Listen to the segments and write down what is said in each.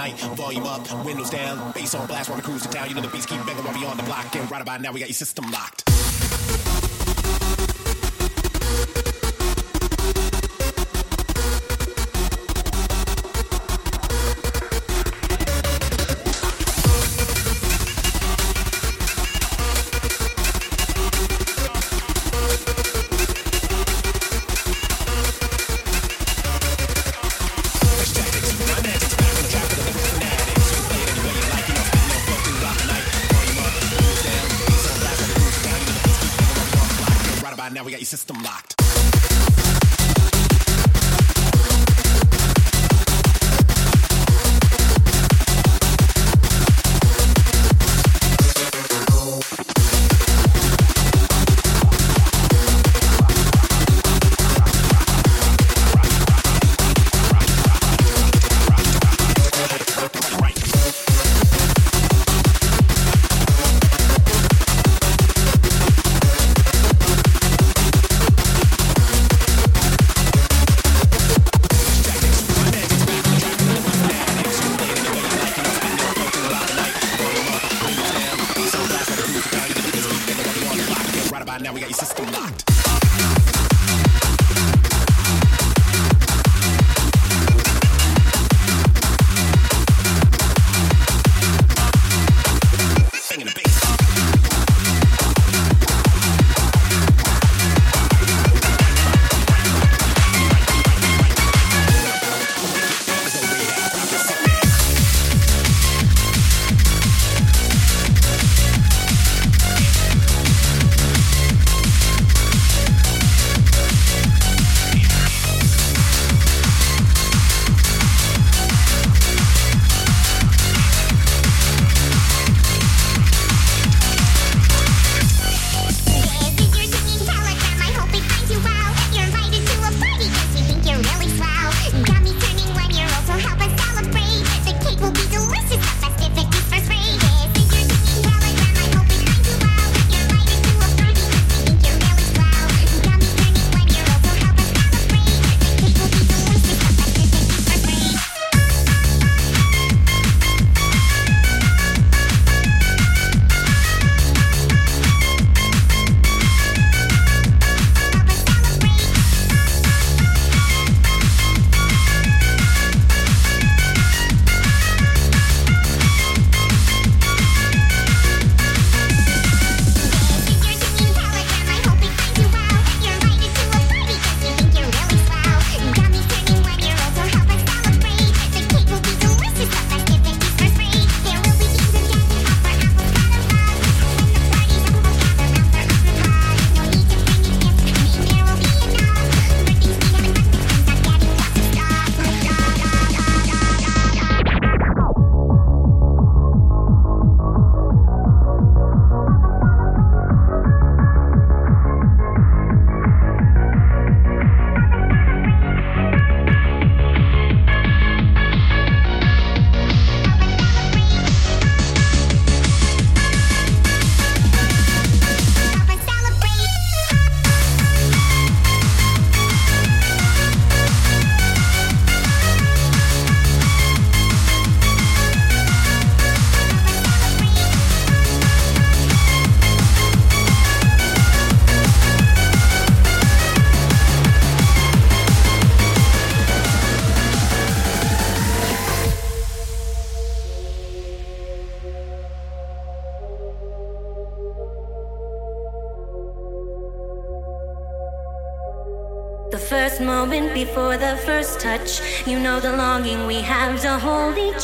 night. Volume up, windows down, bass on blast, while we cruise the town. You know the beats keep banging while we on the block. And right about now, we got your system locked.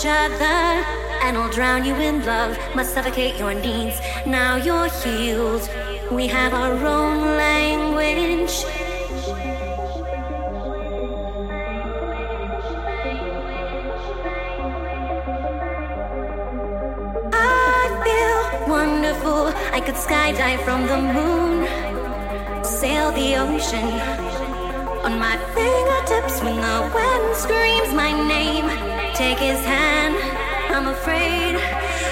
Other. And I'll drown you in love, must suffocate your needs. Now you're healed. We have our own language. I feel wonderful. I could skydive from the moon, sail the ocean on my fingertips when the wind screams my name. Take his hand, I'm afraid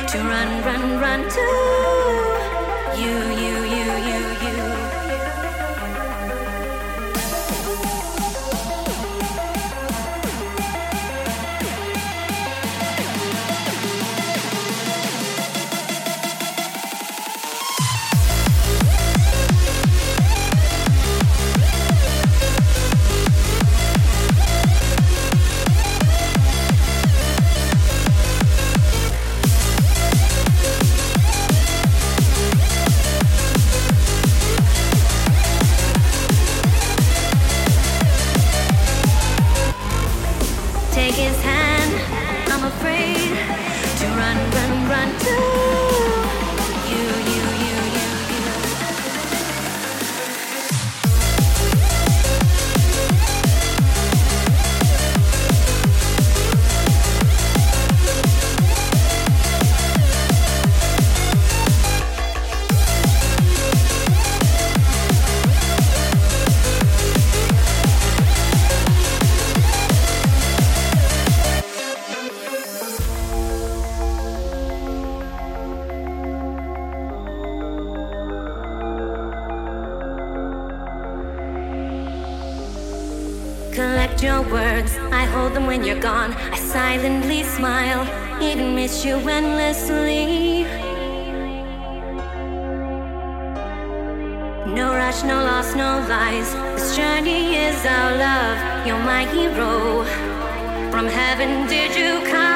to run, run, run to you, you, you, you, you. Collect your words, I hold them when you're gone. I silently smile, even miss you endlessly. No rush, no loss, no lies. This journey is our love. You're my hero. From heaven did you come?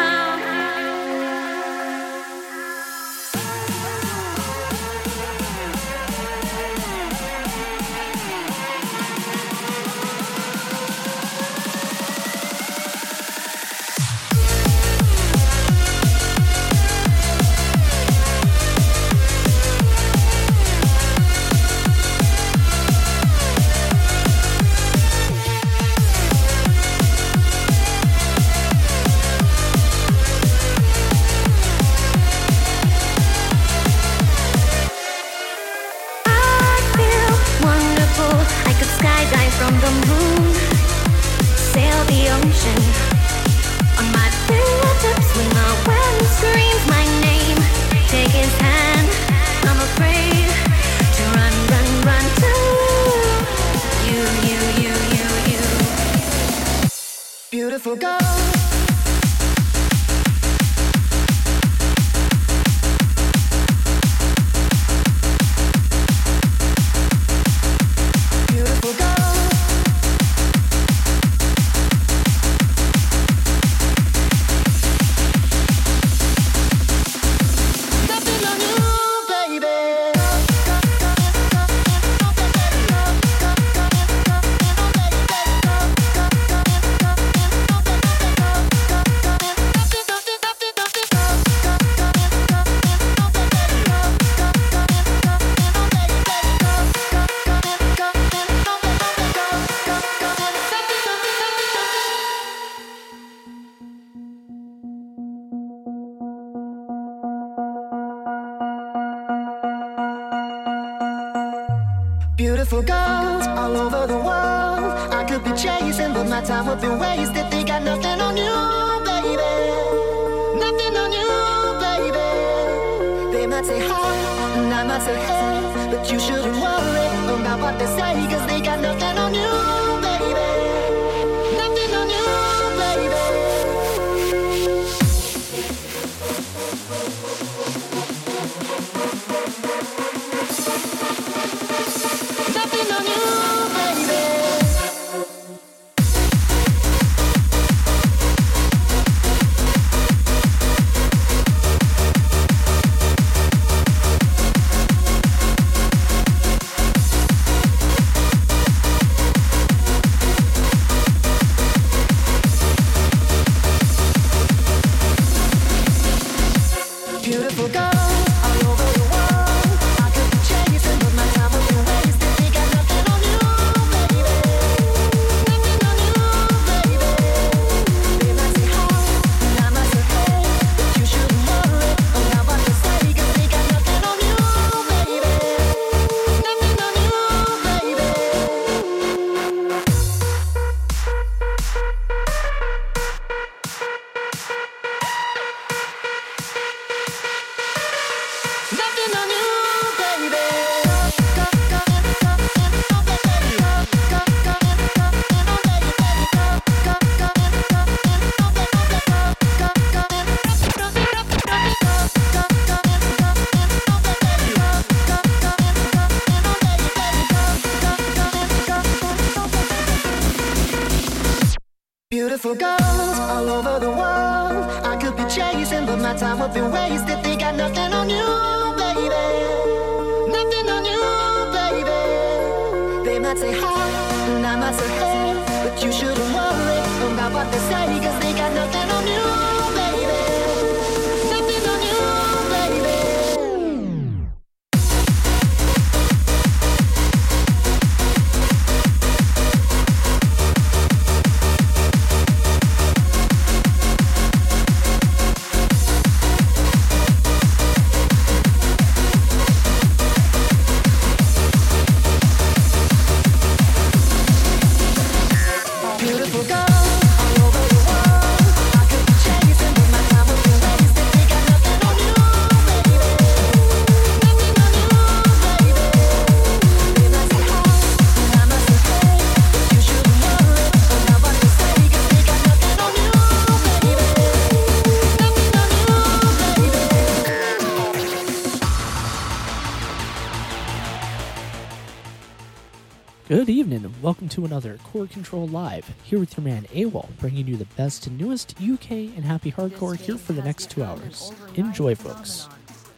Welcome to another Core Control Live. Here with your man AWOL, bringing you the best and newest UK and happy hardcore here for the next two hours. Enjoy, folks.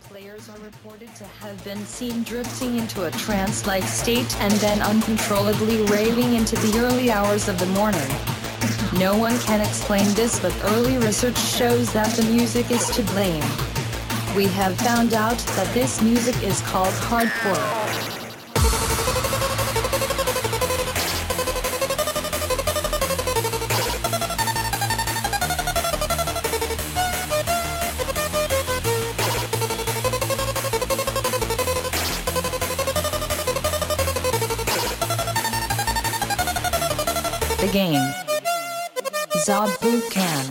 Players are reported to have been seen drifting into a trance like state and then uncontrollably raving into the early hours of the morning. No one can explain this, but early research shows that the music is to blame. We have found out that this music is called hardcore. Zob Camp.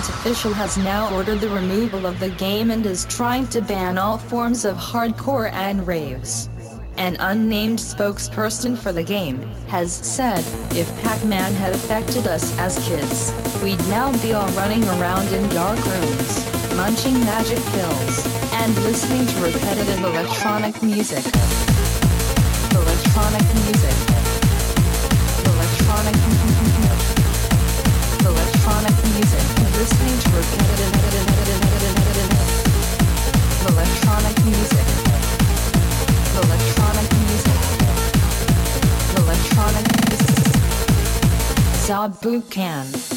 Government official has now ordered the removal of the game and is trying to ban all forms of hardcore and raves. An unnamed spokesperson for the game has said, if Pac-Man had affected us as kids, we'd now be all running around in dark rooms, munching magic pills, and listening to repetitive electronic music. Boot Camp.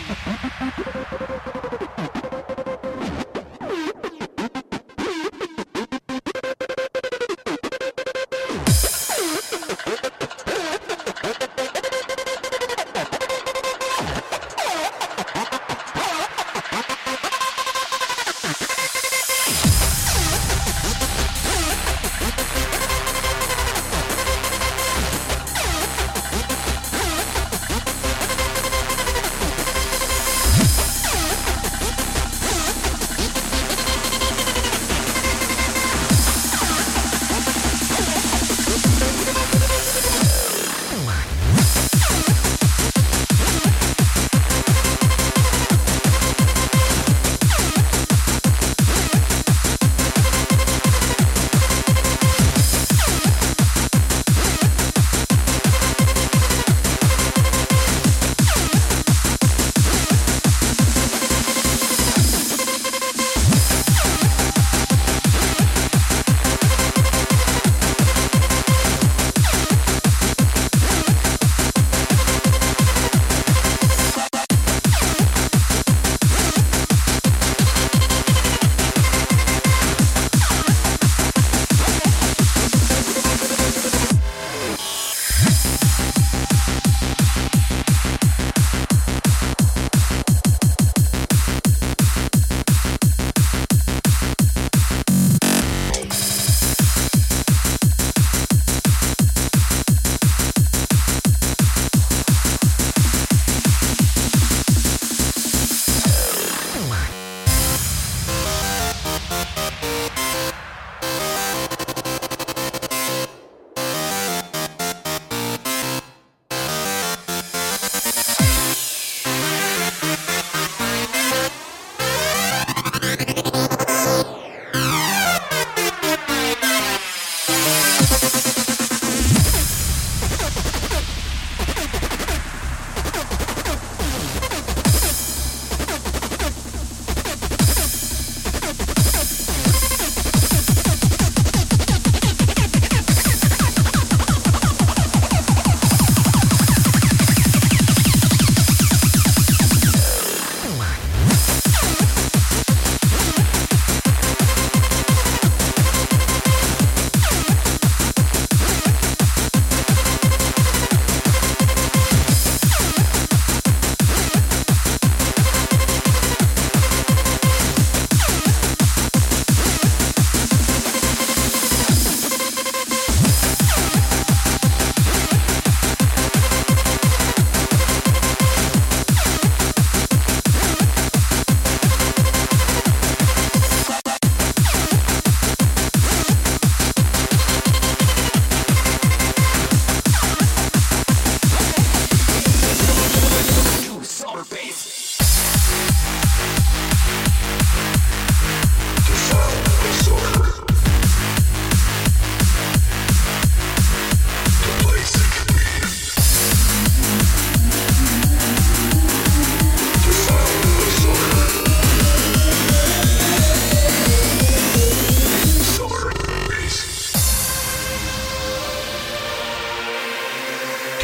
フフフフ。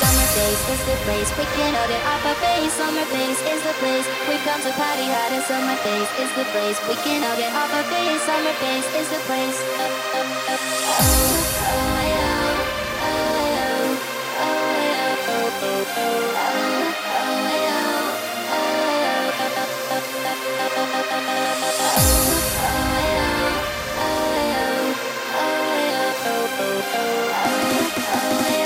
Summer days is the place we can out it off our face. Summer days is the place we come to party hard. And summer days is the place we can out it off our face. Summer days is the place. Oh, oh, oh, oh, oh, oh, oh, oh, oh, oh, oh, Oh, oh, oh.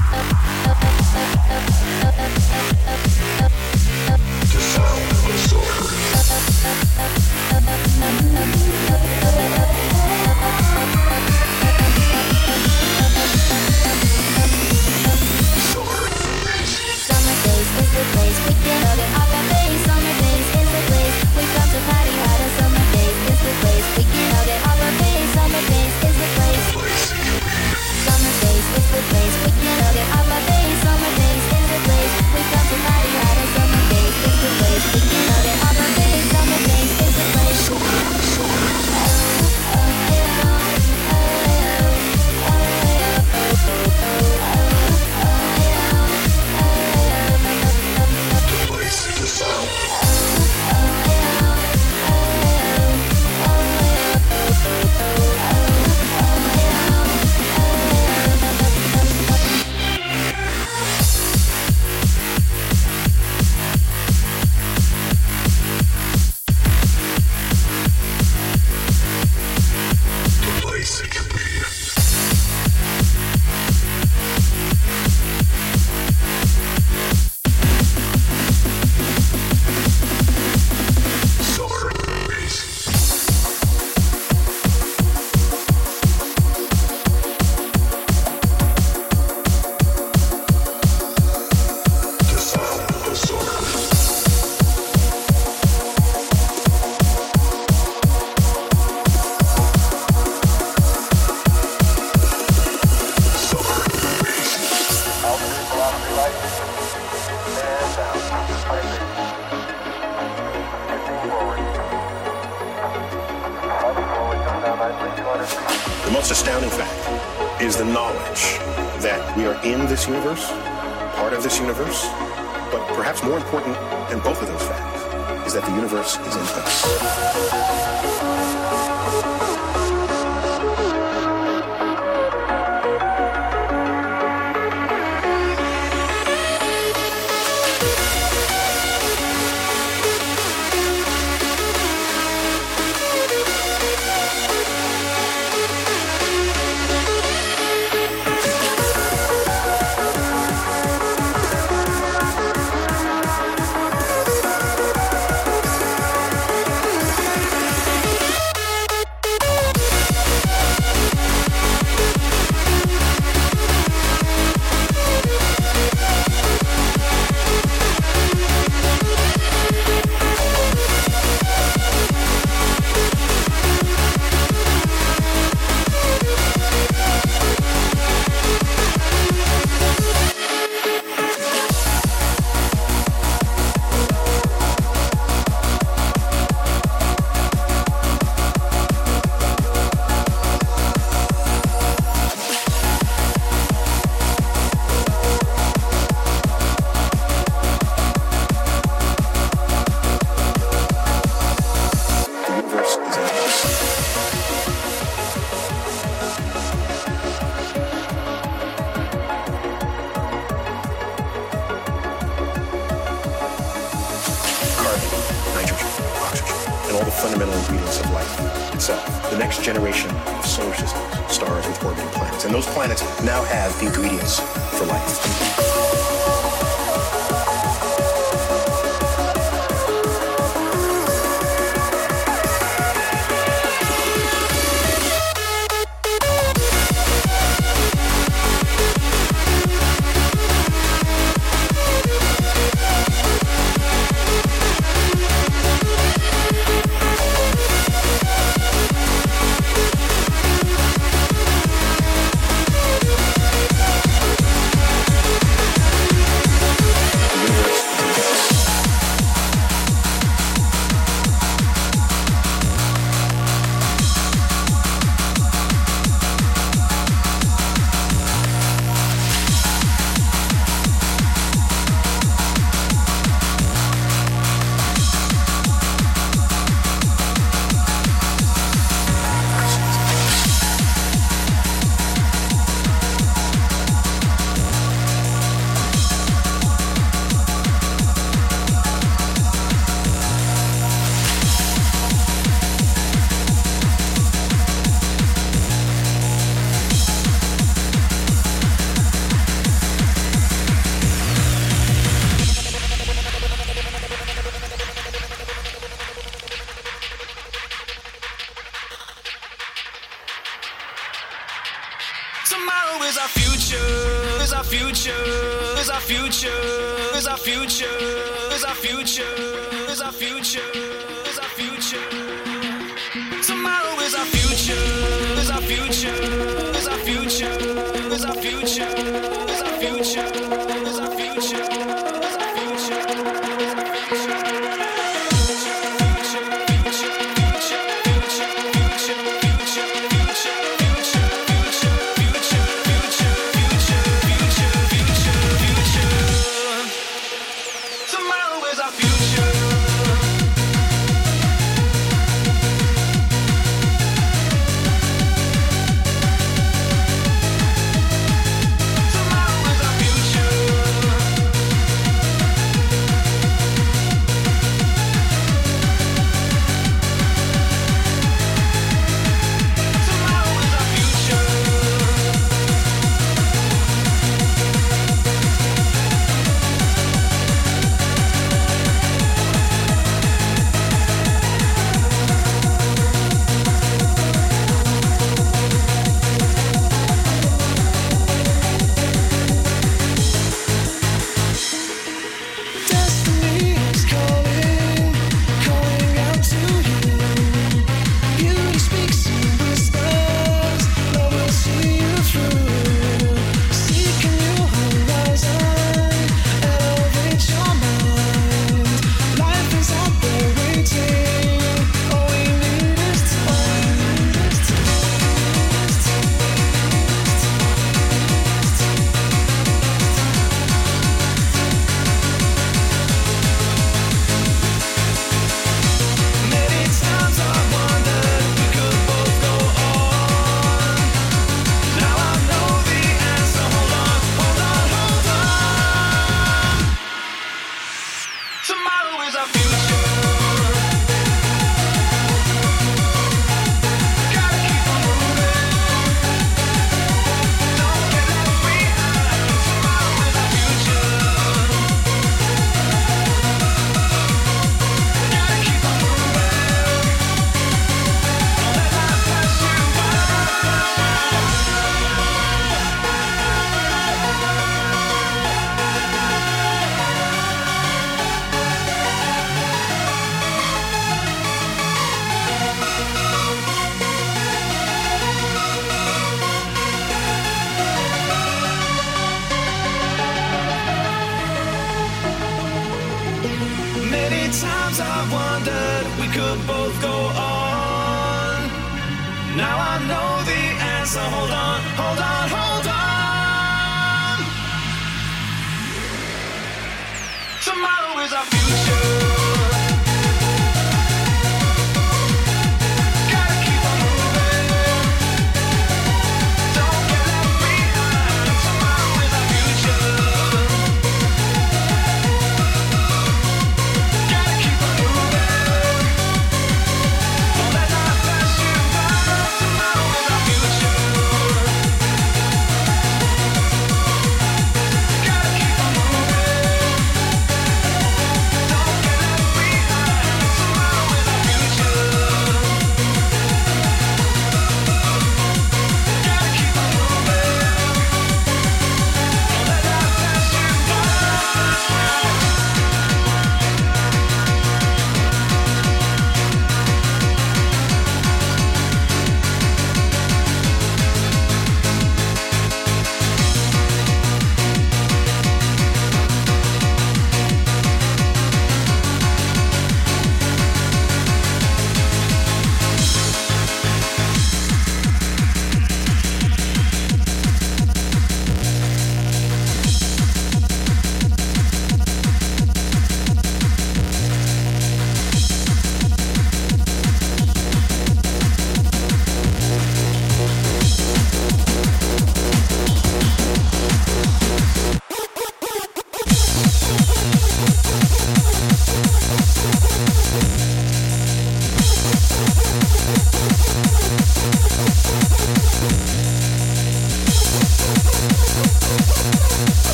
tell I'm a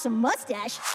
awesome, mustache.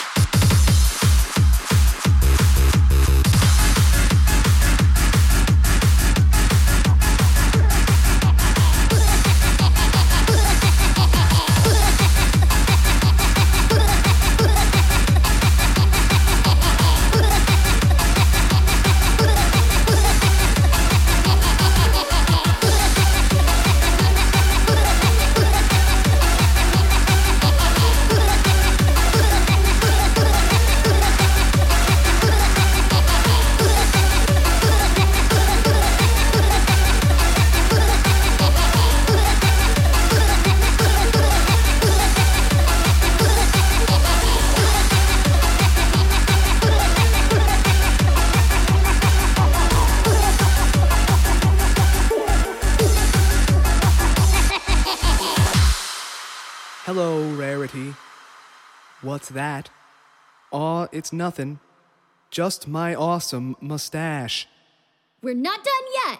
What's that? Aw, it's nothing. Just my awesome mustache. We're not done yet.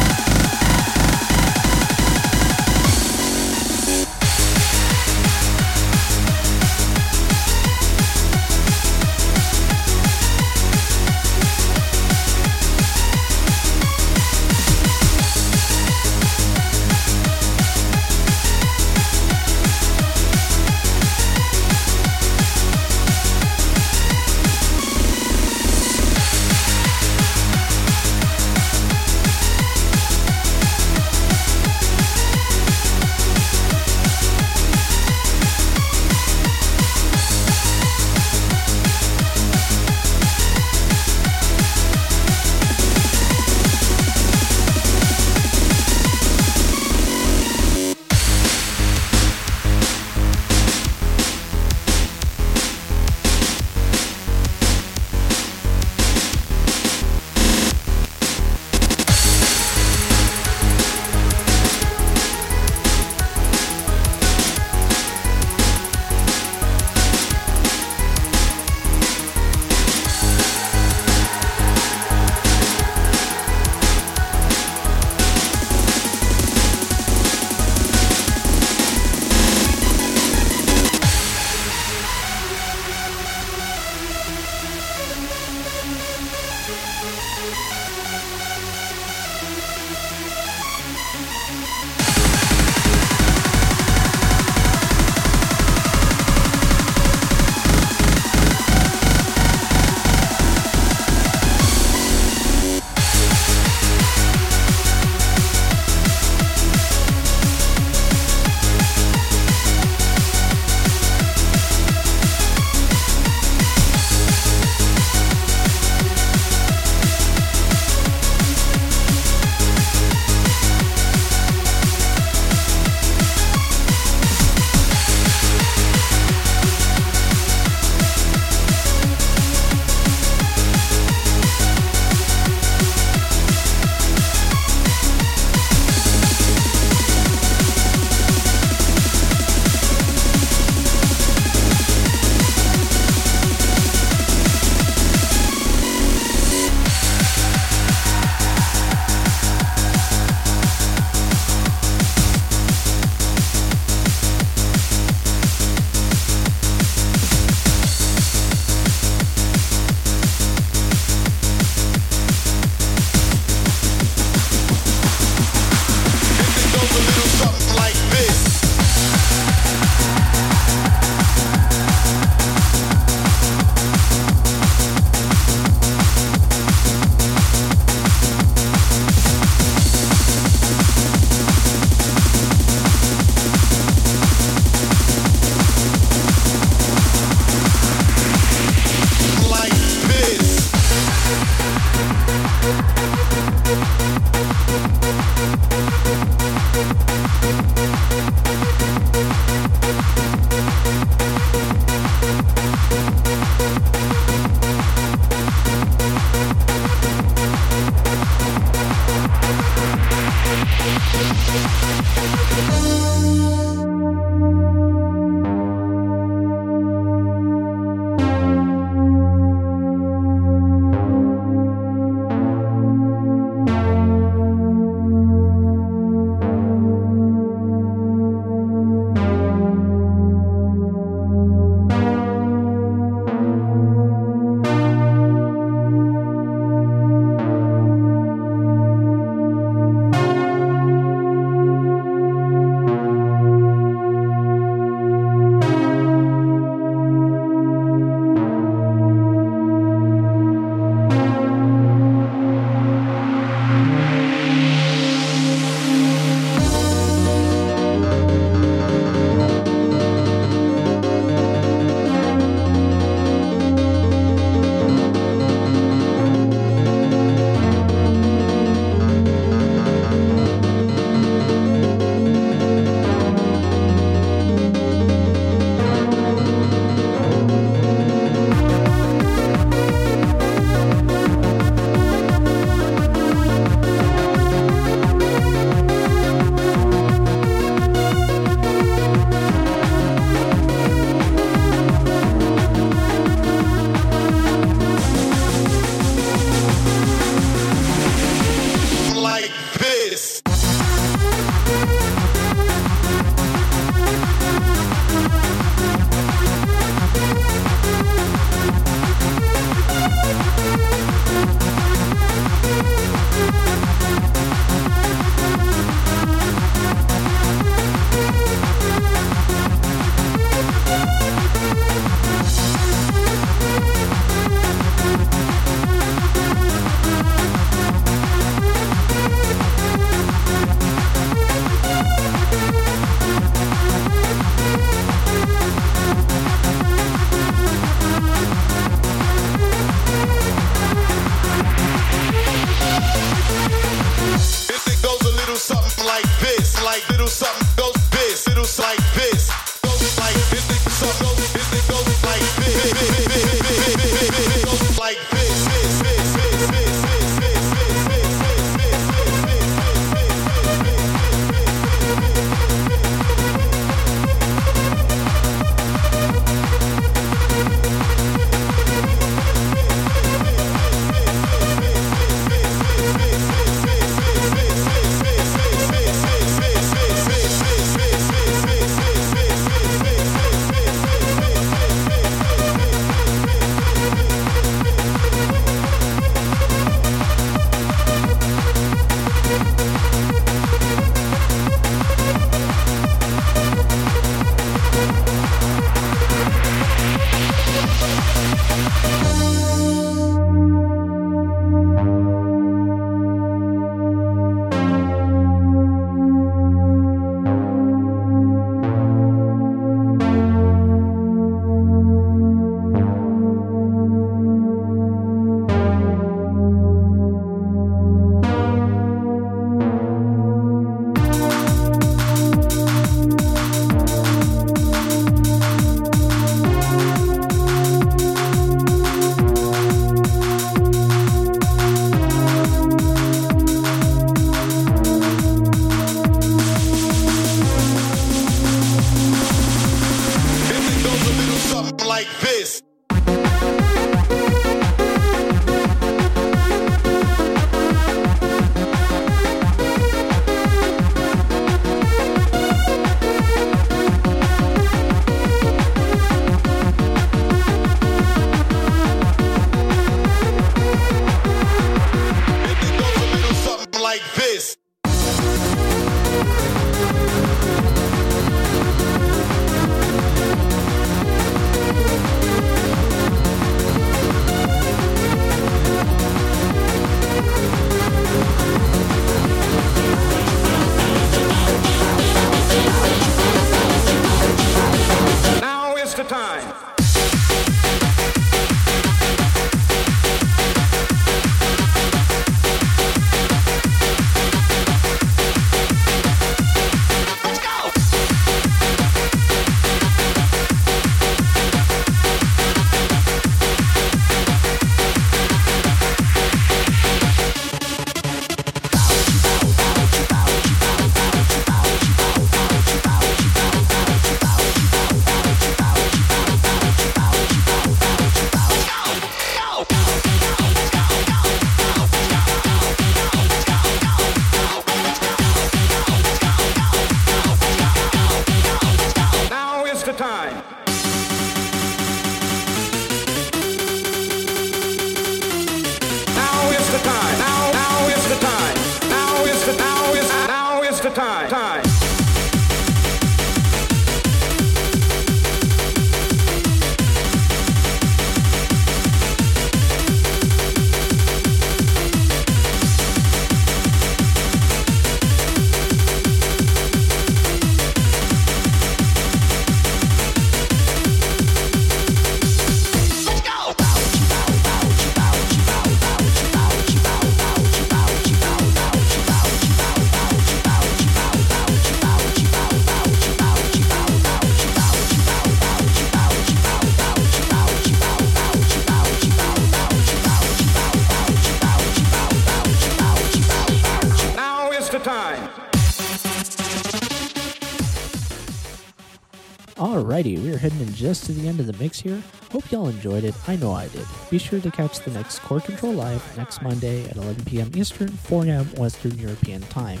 Are heading in just to the end of the mix here. Hope y'all enjoyed it. I know I did. Be sure to catch the next Core Control Live next Monday at 11 p.m. Eastern, 4 a.m. Western European time.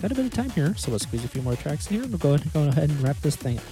Got a bit of time here, so let's squeeze a few more tracks in here and we'll go ahead, go ahead and wrap this thing up.